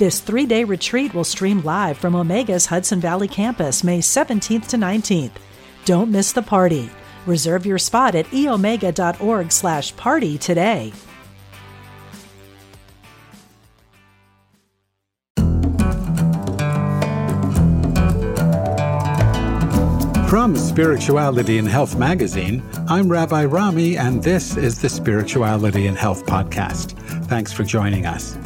This three day retreat will stream live from Omega's Hudson Valley campus May 17th to 19th. Don't miss the party. Reserve your spot at eomega.org slash party today. From Spirituality and Health magazine, I'm Rabbi Rami, and this is the Spirituality and Health podcast. Thanks for joining us.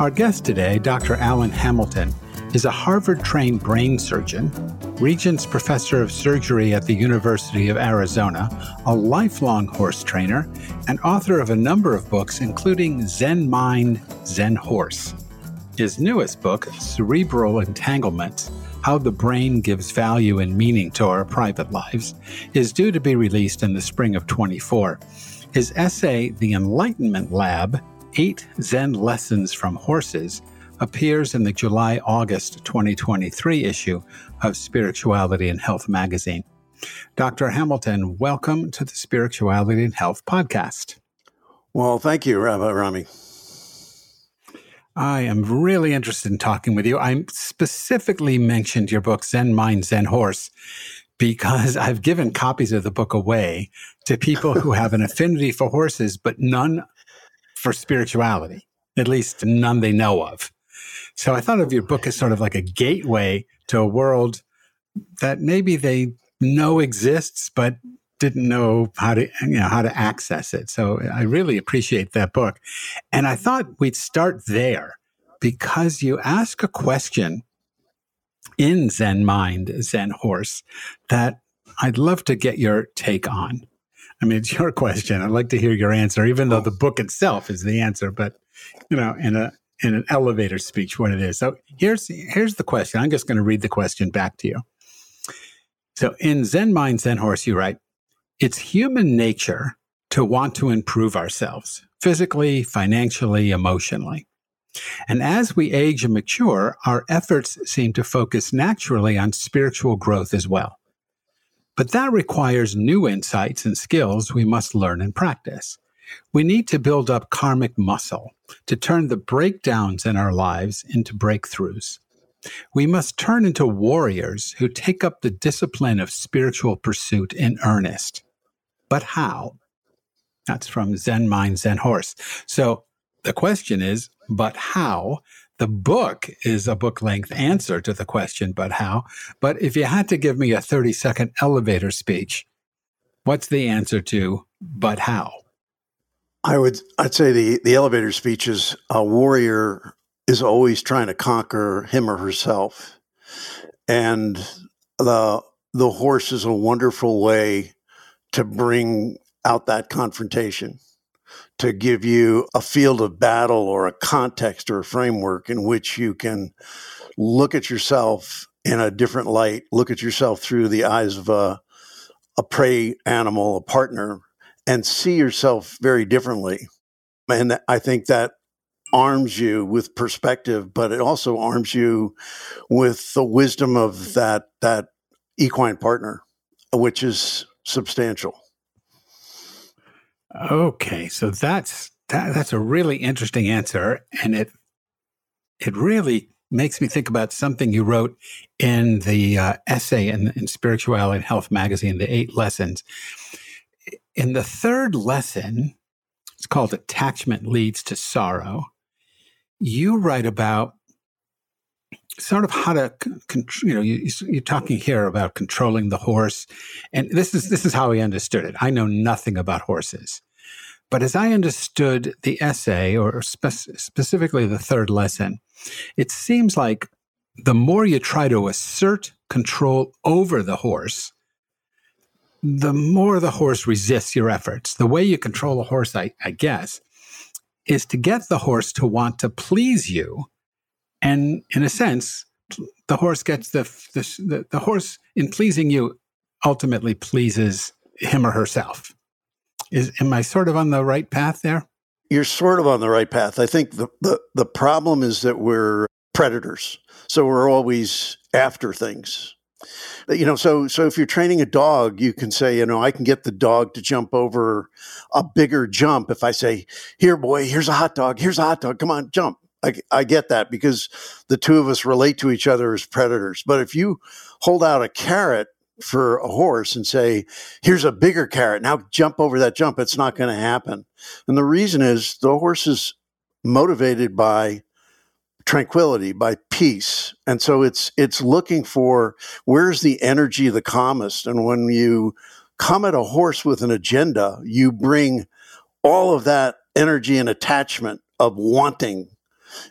Our guest today, Dr. Allan Hamilton, is a Harvard trained brain surgeon, Regents Professor of Surgery at the University of Arizona, a lifelong horse trainer, and author of a number of books, including Zen Mind, Zen Horse. His newest book, Cerebral Entanglements How the Brain Gives Value and Meaning to Our Private Lives, is due to be released in the spring of 24. His essay, The Enlightenment Lab Eight Zen Lessons from Horses appears in the July August 2023 issue of Spirituality and Health magazine. Dr. Hamilton, welcome to the Spirituality and Health podcast. Well, thank you, Rabbi Rami. I am really interested in talking with you. I specifically mentioned your book, Zen Mind, Zen Horse, because I've given copies of the book away to people who have an affinity for horses, but none for spirituality, at least none they know of. So I thought of your book as sort of like a gateway to a world that maybe they know exists, but didn't know how to you know how to access it. So I really appreciate that book. And I thought we'd start there because you ask a question in Zen Mind, Zen Horse that I'd love to get your take on. I mean, it's your question. I'd like to hear your answer, even though the oh. book itself is the answer. But you know, in a in an elevator speech, what it is. So here's here's the question. I'm just going to read the question back to you. So in Zen Mind, Zen Horse, you write, "It's human nature to want to improve ourselves physically, financially, emotionally." And as we age and mature, our efforts seem to focus naturally on spiritual growth as well. But that requires new insights and skills we must learn and practice. We need to build up karmic muscle to turn the breakdowns in our lives into breakthroughs. We must turn into warriors who take up the discipline of spiritual pursuit in earnest. But how? That's from Zen Mind, Zen Horse. So the question is, but how? The book is a book length answer to the question, but how? But if you had to give me a 30 second elevator speech, what's the answer to, but how? I would, I'd say the, the elevator speech is a warrior is always trying to conquer him or herself. And the, the horse is a wonderful way to bring out that confrontation to give you a field of battle or a context or a framework in which you can look at yourself in a different light, look at yourself through the eyes of a, a prey animal, a partner, and see yourself very differently. And I think that arms you with perspective, but it also arms you with the wisdom of that that equine partner, which is substantial. Okay, so that's that, that's a really interesting answer, and it it really makes me think about something you wrote in the uh, essay in, in Spirituality and Health magazine, the eight lessons. In the third lesson, it's called "Attachment Leads to Sorrow." You write about sort of how to you know you, you're talking here about controlling the horse and this is this is how i understood it. I know nothing about horses. But as i understood the essay or spe- specifically the third lesson it seems like the more you try to assert control over the horse the more the horse resists your efforts. The way you control a horse i, I guess is to get the horse to want to please you And in a sense, the horse gets the, the, the, horse in pleasing you ultimately pleases him or herself. Is am I sort of on the right path there? You're sort of on the right path. I think the, the, the problem is that we're predators. So we're always after things. You know, so so if you're training a dog, you can say, you know, I can get the dog to jump over a bigger jump if I say, "Here, boy, here's a hot dog. Here's a hot dog. Come on, jump." I, I get that because the two of us relate to each other as predators. But if you hold out a carrot for a horse and say, here's a bigger carrot, now jump over that jump, it's not going to happen. And the reason is the horse is motivated by tranquility, by peace. And so it's it's looking for where's the energy the calmest. And when you come at a horse with an agenda, you bring all of that energy and attachment of wanting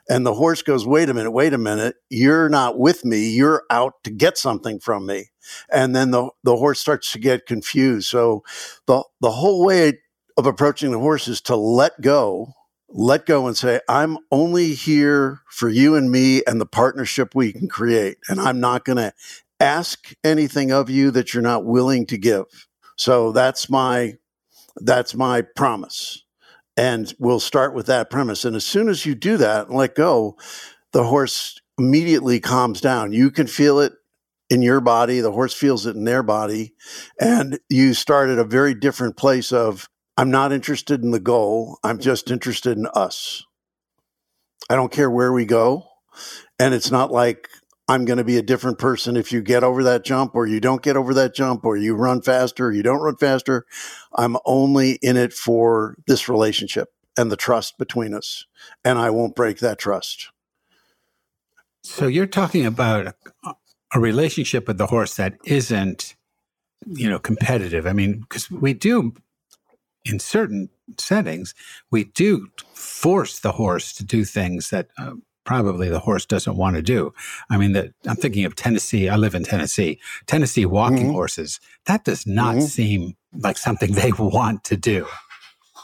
and the horse goes, wait a minute, wait a minute. You're not with me. You're out to get something from me. And then the, the horse starts to get confused. So the, the whole way of approaching the horse is to let go, let go and say, I'm only here for you and me and the partnership we can create. And I'm not going to ask anything of you that you're not willing to give. So that's my, that's my promise. And we'll start with that premise. And as soon as you do that and let go, the horse immediately calms down. You can feel it in your body, the horse feels it in their body. And you start at a very different place of, I'm not interested in the goal, I'm just interested in us. I don't care where we go. And it's not like I'm going to be a different person if you get over that jump or you don't get over that jump or you run faster or you don't run faster. I'm only in it for this relationship and the trust between us. And I won't break that trust. So you're talking about a relationship with the horse that isn't, you know, competitive. I mean, because we do in certain settings, we do force the horse to do things that uh, probably the horse doesn't want to do. I mean, that I'm thinking of Tennessee. I live in Tennessee. Tennessee walking mm-hmm. horses. That does not mm-hmm. seem like something they want to do.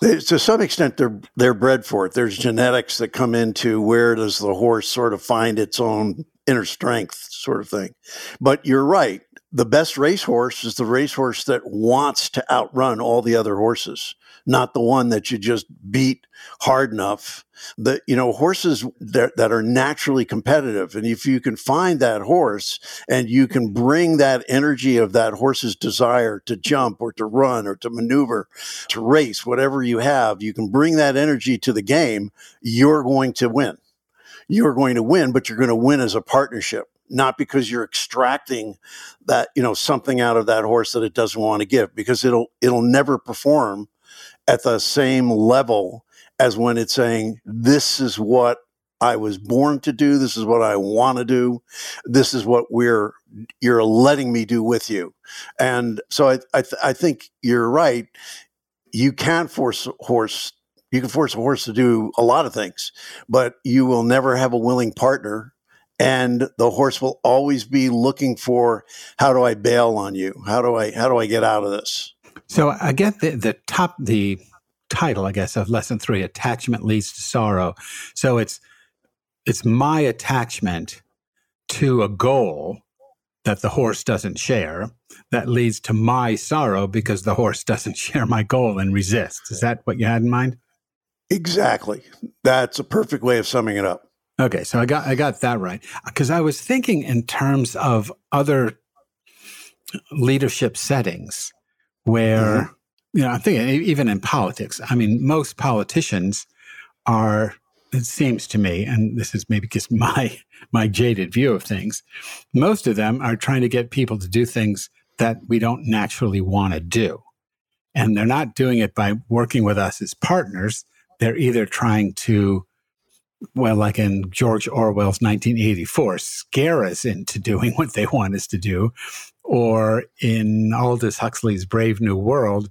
They, to some extent, they're they're bred for it. There's genetics that come into where does the horse sort of find its own inner strength, sort of thing. But you're right. The best racehorse is the racehorse that wants to outrun all the other horses not the one that you just beat hard enough. That you know horses that, that are naturally competitive, and if you can find that horse and you can bring that energy of that horse's desire to jump or to run or to maneuver, to race, whatever you have, you can bring that energy to the game. You're going to win. You're going to win, but you're going to win as a partnership not because you're extracting that you know something out of that horse that it doesn't want to give because it'll it'll never perform at the same level as when it's saying, this is what I was born to do. This is what I want to do. This is what we're, you're letting me do with you. And so I, I, th- I think you're right. You can't force a horse, you can force a horse to do a lot of things, but you will never have a willing partner and the horse will always be looking for how do i bail on you how do i how do i get out of this so I get the, the top, the title, I guess, of lesson three, attachment leads to sorrow. So it's, it's my attachment to a goal that the horse doesn't share that leads to my sorrow because the horse doesn't share my goal and resists. Is that what you had in mind? Exactly. That's a perfect way of summing it up. Okay, so I got I got that right because I was thinking in terms of other leadership settings where, mm-hmm. you know, I'm thinking even in politics, I mean, most politicians are, it seems to me, and this is maybe just my, my jaded view of things, most of them are trying to get people to do things that we don't naturally want to do. And they're not doing it by working with us as partners. They're either trying to well, like in George Orwell's 1984, scare us into doing what they want us to do, or in Aldous Huxley's Brave New World,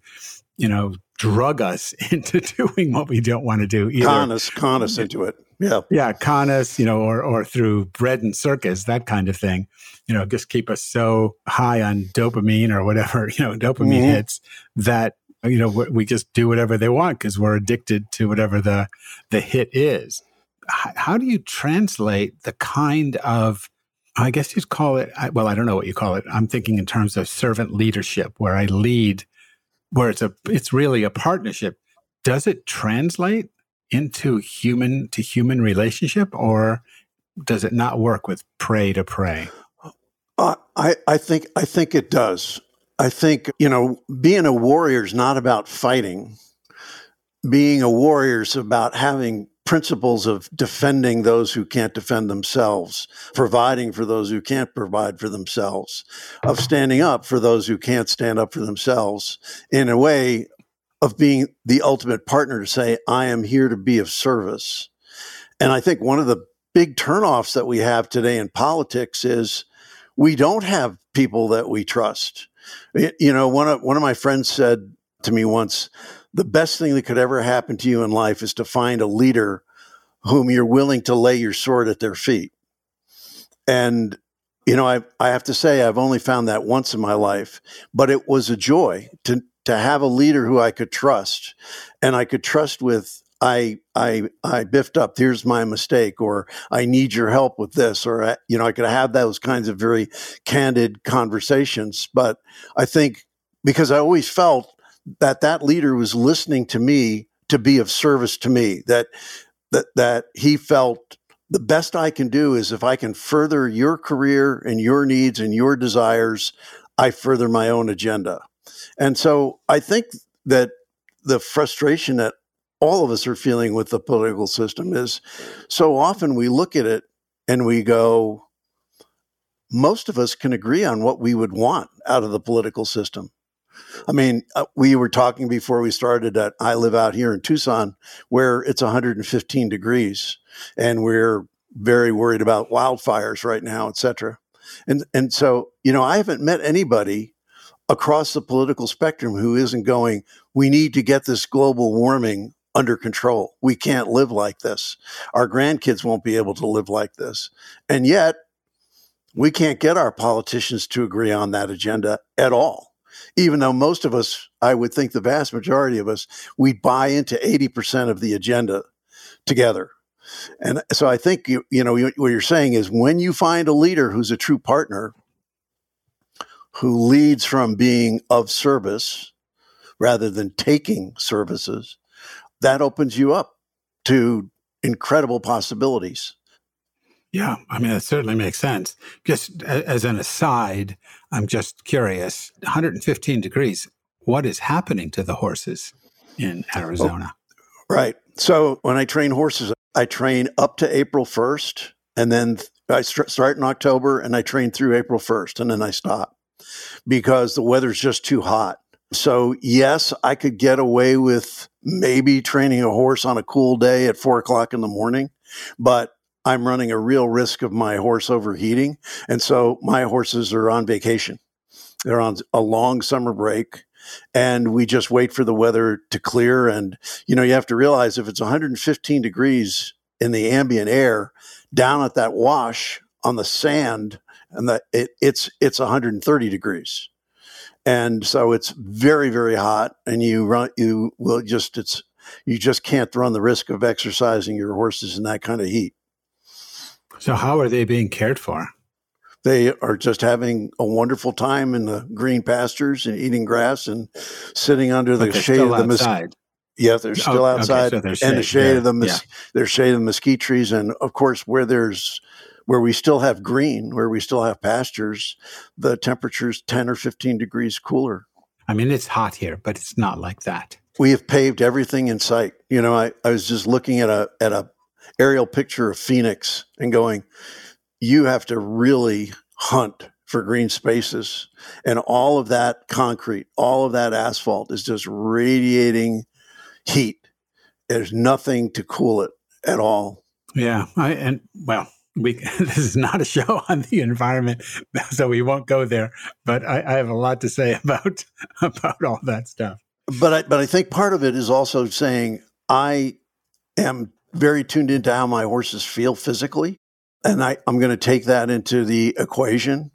you know, drug us into doing what we don't want to do. Either, con us, con us into it. Yeah. Yeah. Con us, you know, or, or through bread and circus, that kind of thing, you know, just keep us so high on dopamine or whatever, you know, dopamine mm-hmm. hits that, you know, we just do whatever they want because we're addicted to whatever the, the hit is. how do you translate the kind of I guess you'd call it, well, I don't know what you call it. I'm thinking in terms of servant leadership, where I lead, where it's a, it's really a partnership. Does it translate into human to human relationship or does it not work with prey to prey? Uh, I, I think, I think it does. I think, you know, being a warrior is not about fighting. Being a warrior is about having principles of defending those who can't defend themselves, providing for those who can't provide for themselves, of standing up for those who can't stand up for themselves, in a way of being the ultimate partner to say, I am here to be of service. And I think one of the big turnoffs that we have today in politics is we don't have people that we trust. You know, one of one of my friends said to me once, the best thing that could ever happen to you in life is to find a leader whom you're willing to lay your sword at their feet. And you know, I I have to say I've only found that once in my life, but it was a joy to to have a leader who I could trust, and I could trust with I I I biffed up. Here's my mistake, or I need your help with this, or you know, I could have those kinds of very candid conversations. But I think because I always felt that that leader was listening to me to be of service to me that that that he felt the best I can do is if I can further your career and your needs and your desires I further my own agenda. And so I think that the frustration that all of us are feeling with the political system is so often we look at it and we go most of us can agree on what we would want out of the political system I mean, uh, we were talking before we started that I live out here in Tucson where it's 115 degrees and we're very worried about wildfires right now, et cetera. And, and so, you know, I haven't met anybody across the political spectrum who isn't going, we need to get this global warming under control. We can't live like this. Our grandkids won't be able to live like this. And yet, we can't get our politicians to agree on that agenda at all even though most of us, I would think the vast majority of us, we buy into 80% of the agenda together. And so I think, you, you know, what you're saying is when you find a leader who's a true partner, who leads from being of service rather than taking services, that opens you up to incredible possibilities. Yeah, I mean, that certainly makes sense. Just as an aside, I'm just curious 115 degrees, what is happening to the horses in oh, Arizona? Oh, right. So when I train horses, I train up to April 1st, and then I start in October and I train through April 1st, and then I stop because the weather's just too hot. So, yes, I could get away with maybe training a horse on a cool day at four o'clock in the morning, but I'm running a real risk of my horse overheating. And so my horses are on vacation. They're on a long summer break and we just wait for the weather to clear. And, you know, you have to realize if it's 115 degrees in the ambient air down at that wash on the sand, and that it, it's it's 130 degrees, and so it's very very hot, and you run you will just it's you just can't run the risk of exercising your horses in that kind of heat. So, how are they being cared for? They are just having a wonderful time in the green pastures and eating grass and sitting under the shade of the mesquite. Yeah, they're oh, still oh, outside okay, so and the shade yeah, of the yeah. they're shade of mesquite trees, and of course, where there's where we still have green, where we still have pastures, the temperature's ten or fifteen degrees cooler. I mean, it's hot here, but it's not like that. We have paved everything in sight. You know, I, I was just looking at a at a aerial picture of Phoenix and going, you have to really hunt for green spaces. And all of that concrete, all of that asphalt is just radiating heat. There's nothing to cool it at all. Yeah. I, and well, we this is not a show on the environment, so we won't go there. But I, I have a lot to say about about all that stuff. But I, but I think part of it is also saying I am very tuned into how my horses feel physically. And I, I'm going to take that into the equation.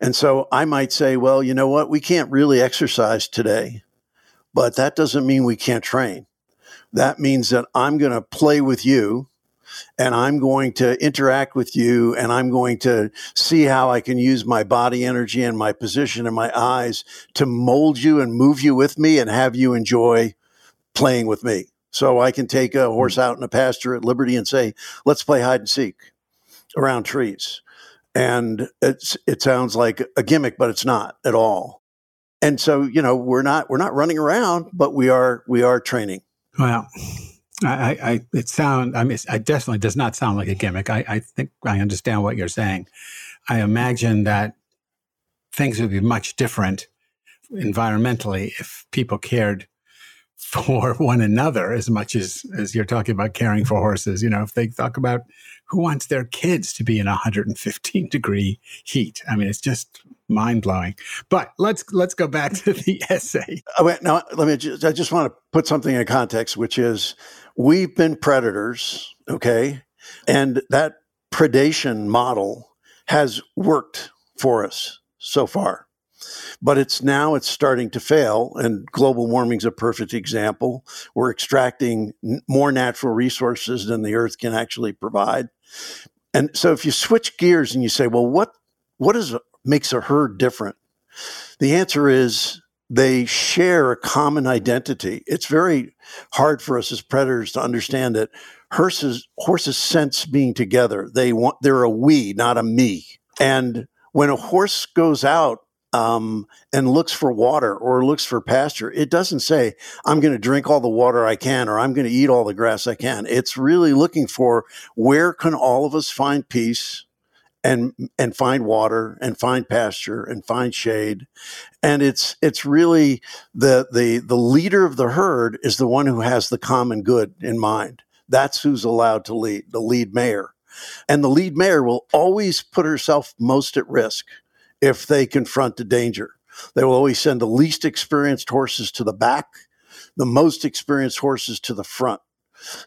And so I might say, well, you know what? We can't really exercise today, but that doesn't mean we can't train. That means that I'm going to play with you and I'm going to interact with you and I'm going to see how I can use my body energy and my position and my eyes to mold you and move you with me and have you enjoy playing with me. So I can take a horse mm. out in a pasture at liberty and say, let's play hide and seek around trees. And it's, it sounds like a gimmick, but it's not at all. And so, you know, we're not, we're not running around, but we are, we are training. Wow. I, I, it sound, I mean, it definitely does not sound like a gimmick. I, I think I understand what you're saying. I imagine that things would be much different environmentally if people cared for one another as much as as you're talking about caring for horses. You know, if they talk about who wants their kids to be in 115 degree heat, I mean, it's just mind blowing. But let's let's go back to the essay. Oh, now let me. Just, I just want to put something in context, which is we've been predators, okay, and that predation model has worked for us so far but it's now it's starting to fail and global warming is a perfect example. We're extracting n- more natural resources than the earth can actually provide. And so if you switch gears and you say well what what is makes a herd different? The answer is they share a common identity. It's very hard for us as predators to understand that horses horses sense being together. They want they're a we not a me. And when a horse goes out um, and looks for water or looks for pasture, it doesn't say, I'm going to drink all the water I can or I'm going to eat all the grass I can. It's really looking for where can all of us find peace and and find water and find pasture and find shade. And it's it's really the the the leader of the herd is the one who has the common good in mind. That's who's allowed to lead the lead mare. And the lead mare will always put herself most at risk if they confront the danger. They will always send the least experienced horses to the back, the most experienced horses to the front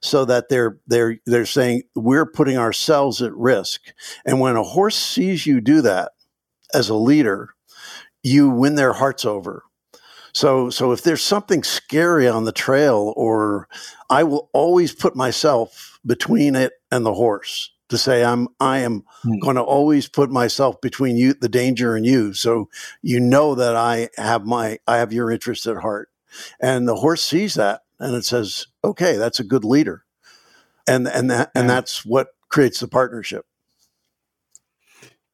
so that they're they're they're saying we're putting ourselves at risk. And when a horse sees you do that as a leader, you win their hearts over. So so if there's something scary on the trail or I will always put myself between it and the horse to say I'm I am mm. going to always put myself between you the danger and you. So you know that I have my I have your interest at heart. And the horse sees that and it says okay that's a good leader. And and that and that's what creates the partnership.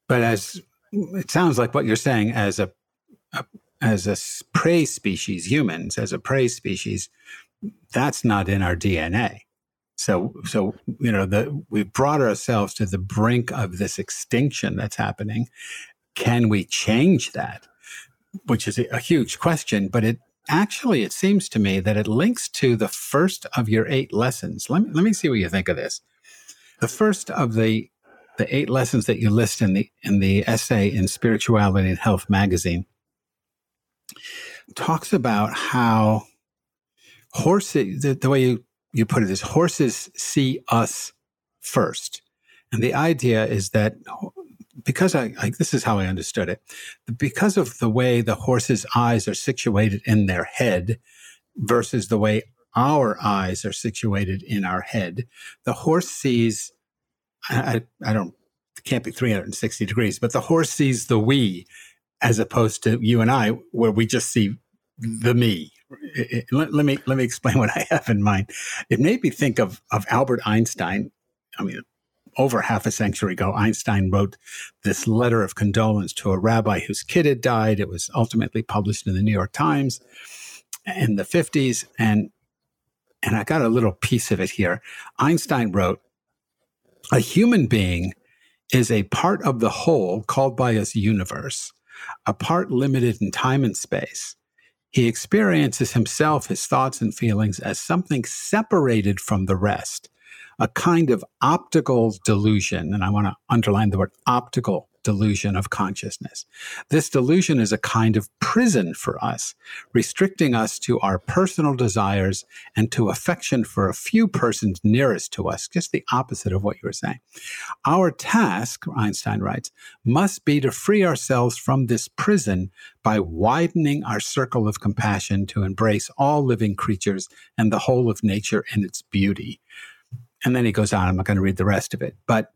But as it sounds like what you're saying as a, a as a prey species humans as a prey species that's not in our DNA so, so you know, the, we've brought ourselves to the brink of this extinction that's happening. Can we change that? Which is a, a huge question, but it actually it seems to me that it links to the first of your eight lessons. Let me, let me see what you think of this. The first of the the eight lessons that you list in the in the essay in Spirituality and Health magazine talks about how horses the, the way you you put it as horses see us first. And the idea is that because I, I, this is how I understood it, because of the way the horse's eyes are situated in their head versus the way our eyes are situated in our head, the horse sees, I, I don't, it can't be 360 degrees, but the horse sees the we as opposed to you and I, where we just see the me, it, let, let, me let me explain what I have in mind. It made me think of of Albert Einstein. I mean, over half a century ago, Einstein wrote this letter of condolence to a rabbi whose kid had died. It was ultimately published in the New York Times in the 50s. And, and I got a little piece of it here. Einstein wrote, A human being is a part of the whole called by us universe, a part limited in time and space. He experiences himself, his thoughts and feelings as something separated from the rest, a kind of optical delusion. And I want to underline the word optical delusion of consciousness. This delusion is a kind of prison for us, restricting us to our personal desires and to affection for a few persons nearest to us, just the opposite of what you were saying. Our task, Einstein writes, must be to free ourselves from this prison by widening our circle of compassion to embrace all living creatures and the whole of nature and its beauty. And then he goes on. I'm not going to read the rest of it, but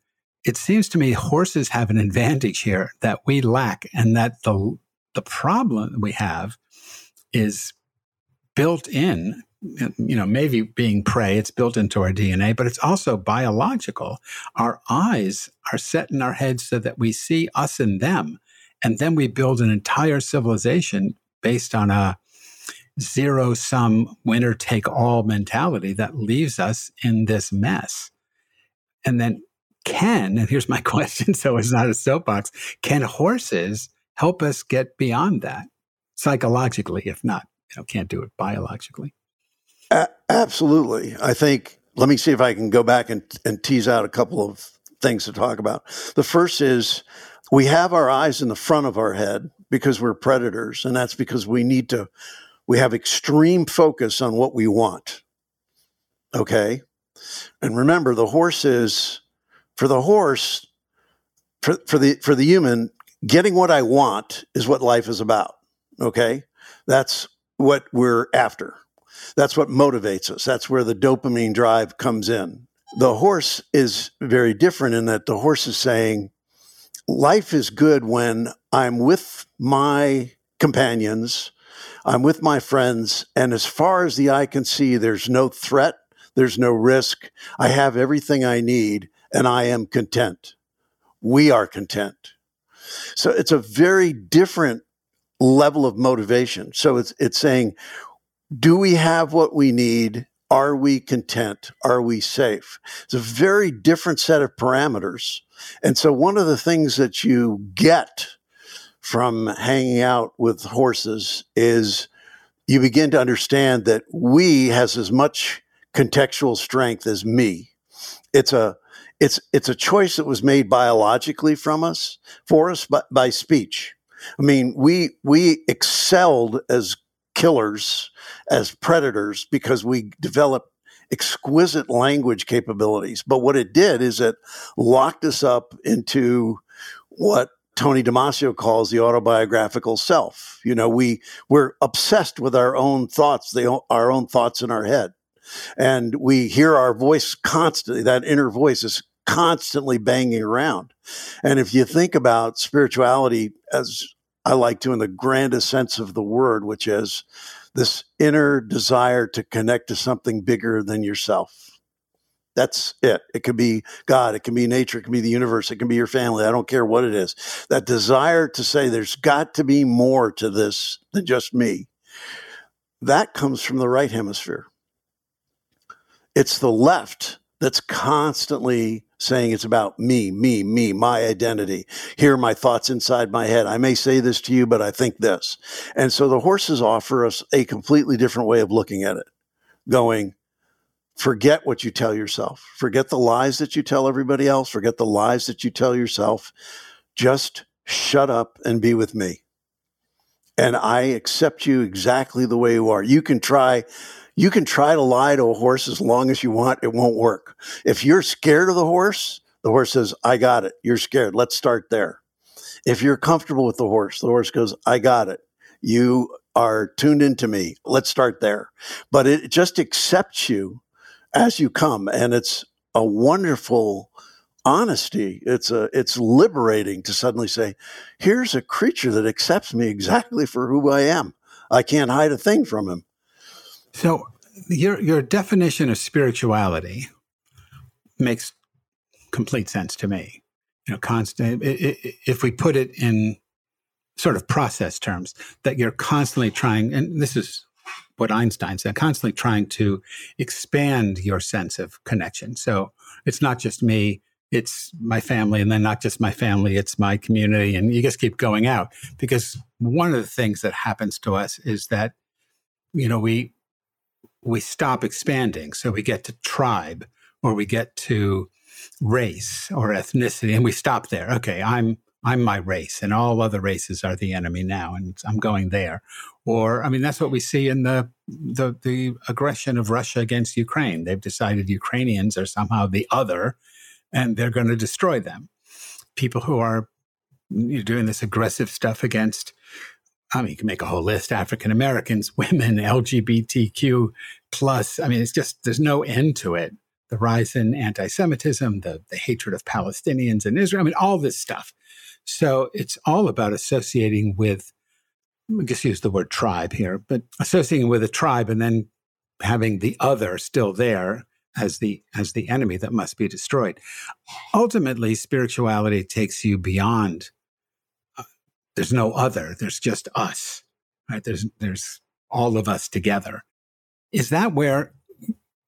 it seems to me horses have an advantage here that we lack, and that the the problem we have is built in. You know, maybe being prey, it's built into our DNA, but it's also biological. Our eyes are set in our heads so that we see us and them. And then we build an entire civilization based on a zero sum winner take all mentality that leaves us in this mess. And then can, and here's my question so it's not a soapbox, can horses help us get beyond that psychologically, if not, you know, can't do it biologically? A- absolutely. I think, let me see if I can go back and, and tease out a couple of things to talk about. The first is we have our eyes in the front of our head because we're predators, and that's because we need to, we have extreme focus on what we want. Okay. And remember, the horse is for the horse, for, for the for the human, getting what I want is what life is about. Okay, that's what we're after. That's what motivates us. That's where the dopamine drive comes in. The horse is very different in that the horse is saying, life is good when I'm with my companions, I'm with my friends, and as far as the eye can see, there's no threat, there's no risk. I have everything I need, and I am content. We are content. So it's a very different level of motivation. So it's it's saying, do we have what we need? Are we content? Are we safe? It's a very different set of parameters. And so one of the things that you get from hanging out with horses is you begin to understand that we has as much contextual strength as me. It's a it's it's a choice that was made biologically from us for us by, by speech. I mean, we we excelled as killers, as predators, because we developed exquisite language capabilities. But what it did is it locked us up into what Tony Damasio calls the autobiographical self. You know, we we're obsessed with our own thoughts, the, our own thoughts in our head and we hear our voice constantly. That inner voice is constantly banging around. And if you think about spirituality as I like to in the grandest sense of the word, which is this inner desire to connect to something bigger than yourself. That's it. It could be God, it can be nature, it can be the universe, it can be your family. I don't care what it is. That desire to say there's got to be more to this than just me. That comes from the right hemisphere. It's the left that's constantly saying it's about me, me, me, my identity. Here are my thoughts inside my head. I may say this to you, but I think this. And so the horses offer us a completely different way of looking at it, going, forget what you tell yourself, forget the lies that you tell everybody else, forget the lies that you tell yourself. Just shut up and be with me. And I accept you exactly the way you are. You can try you can try to lie to a horse as long as you want, it won't work. If you're scared of the horse, the horse says, I got it. You're scared. Let's start there. If you're comfortable with the horse, the horse goes, I got it. You are tuned into me. Let's start there. But it just accepts you as you come. And it's a wonderful honesty. It's a, it's liberating to suddenly say, here's a creature that accepts me exactly for who I am. I can't hide a thing from him. So your your definition of spirituality makes complete sense to me. You know, constant. If we put it in sort of process terms, that you're constantly trying, and this is what Einstein said, constantly trying to expand your sense of connection. So it's not just me, it's my family, and then not just my family, it's my community, and you just keep going out. Because one of the things that happens to us is that, you know, we we stop expanding. So we get to tribe or we get to race or ethnicity and we stop there. Okay, I'm I'm my race and all other races are the enemy now and I'm going there. Or I mean that's what we see in the the the aggression of Russia against Ukraine. They've decided Ukrainians are somehow the other and they're going to destroy them. People who are doing this aggressive stuff against I mean, you can make a whole list: African Americans, women, LGBTQ plus. I mean, it's just there's no end to it. the rise in anti Semitism, the, the hatred of Palestinians and Israel. I mean, all this stuff. So it's all about associating with, I guess use the word tribe here, but associating with a tribe and then having the other still there as the as the enemy that must be destroyed. Ultimately, spirituality takes you beyond. There's no other. There's just us. Right? There's there's all of us together. Is that where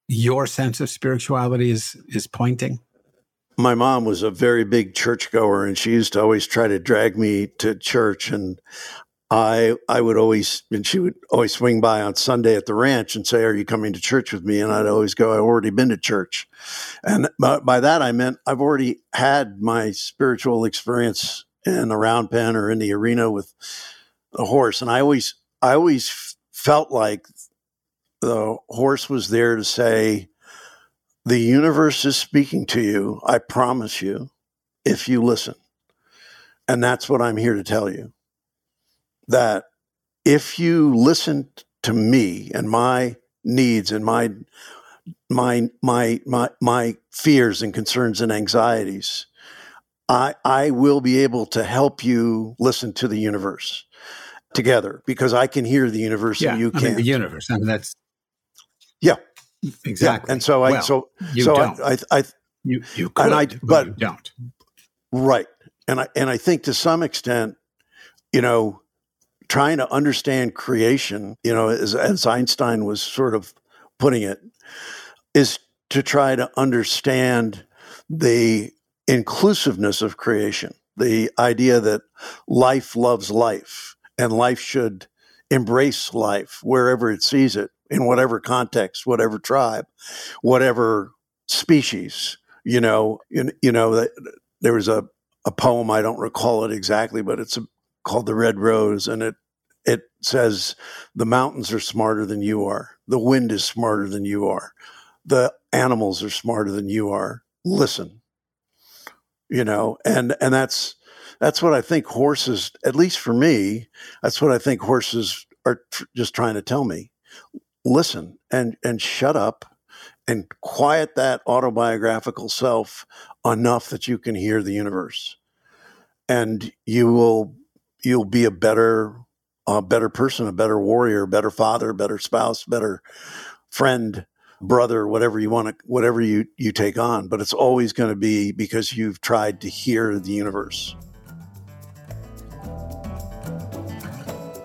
your sense of spirituality is is pointing? My mom was a very big churchgoer, and she used to always try to drag me to church. And I I would always and she would always swing by on Sunday at the ranch and say, "Are you coming to church with me?" And I'd always go, "I've already been to church," and by, by that I meant I've already had my spiritual experience in a round pen or in the arena with a horse, and I always I always felt like the horse was there to say, The universe is speaking to you, I promise you, if you listen. And that's what I'm here to tell you. That if you listen to me and my needs and my my my my my fears and concerns and anxieties i i will be able to help you listen to the universe together because i can hear the universe yeah, and you I can't mean, the universe i mean that's yeah, exactly. Yeah. And so I well, so you so don't. I, I, I you you could, and I but, but you don't. Right, and I and I think to some extent, you know, trying to understand creation, you know, as, as Einstein was sort of putting it, is to try to understand the inclusiveness of creation, the idea that life loves life and life should embrace life wherever it sees it in whatever context, whatever tribe, whatever species. You know, you, you know there was a, a poem I don't recall it exactly, but it's a, called "The Red Rose," and it it says the mountains are smarter than you are, the wind is smarter than you are, the animals are smarter than you are. Listen, you know, and and that's that's what I think horses, at least for me, that's what I think horses are tr- just trying to tell me. Listen and and shut up and quiet that autobiographical self enough that you can hear the universe. And you will you'll be a better a better person a better warrior better father better spouse better friend brother whatever you want to whatever you you take on but it's always going to be because you've tried to hear the universe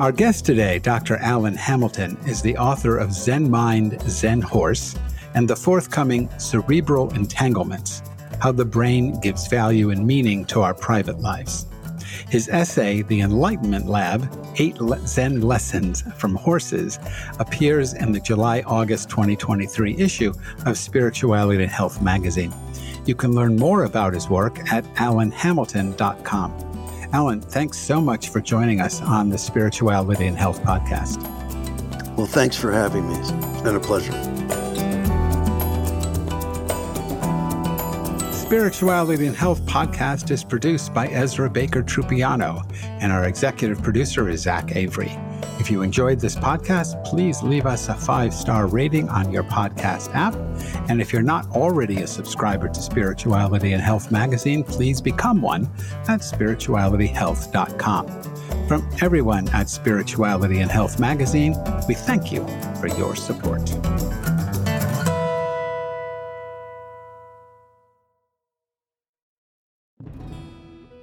Our guest today, Dr. Allan Hamilton, is the author of Zen Mind, Zen Horse, and the forthcoming Cerebral Entanglements How the Brain Gives Value and Meaning to Our Private Lives. His essay, The Enlightenment Lab Eight Zen Lessons from Horses, appears in the July August 2023 issue of Spirituality and Health magazine. You can learn more about his work at alanhamilton.com. Allan, thanks so much for joining us on the Spirituality and Health podcast. Well, thanks for having me. It's been a pleasure. Spirituality and Health podcast is produced by Ezra Baker Trupiano, and our executive producer is Zach Avery. If you enjoyed this podcast, please leave us a five star rating on your podcast app. And if you're not already a subscriber to Spirituality and Health magazine, please become one at spiritualityhealth.com. From everyone at Spirituality and Health magazine, we thank you for your support.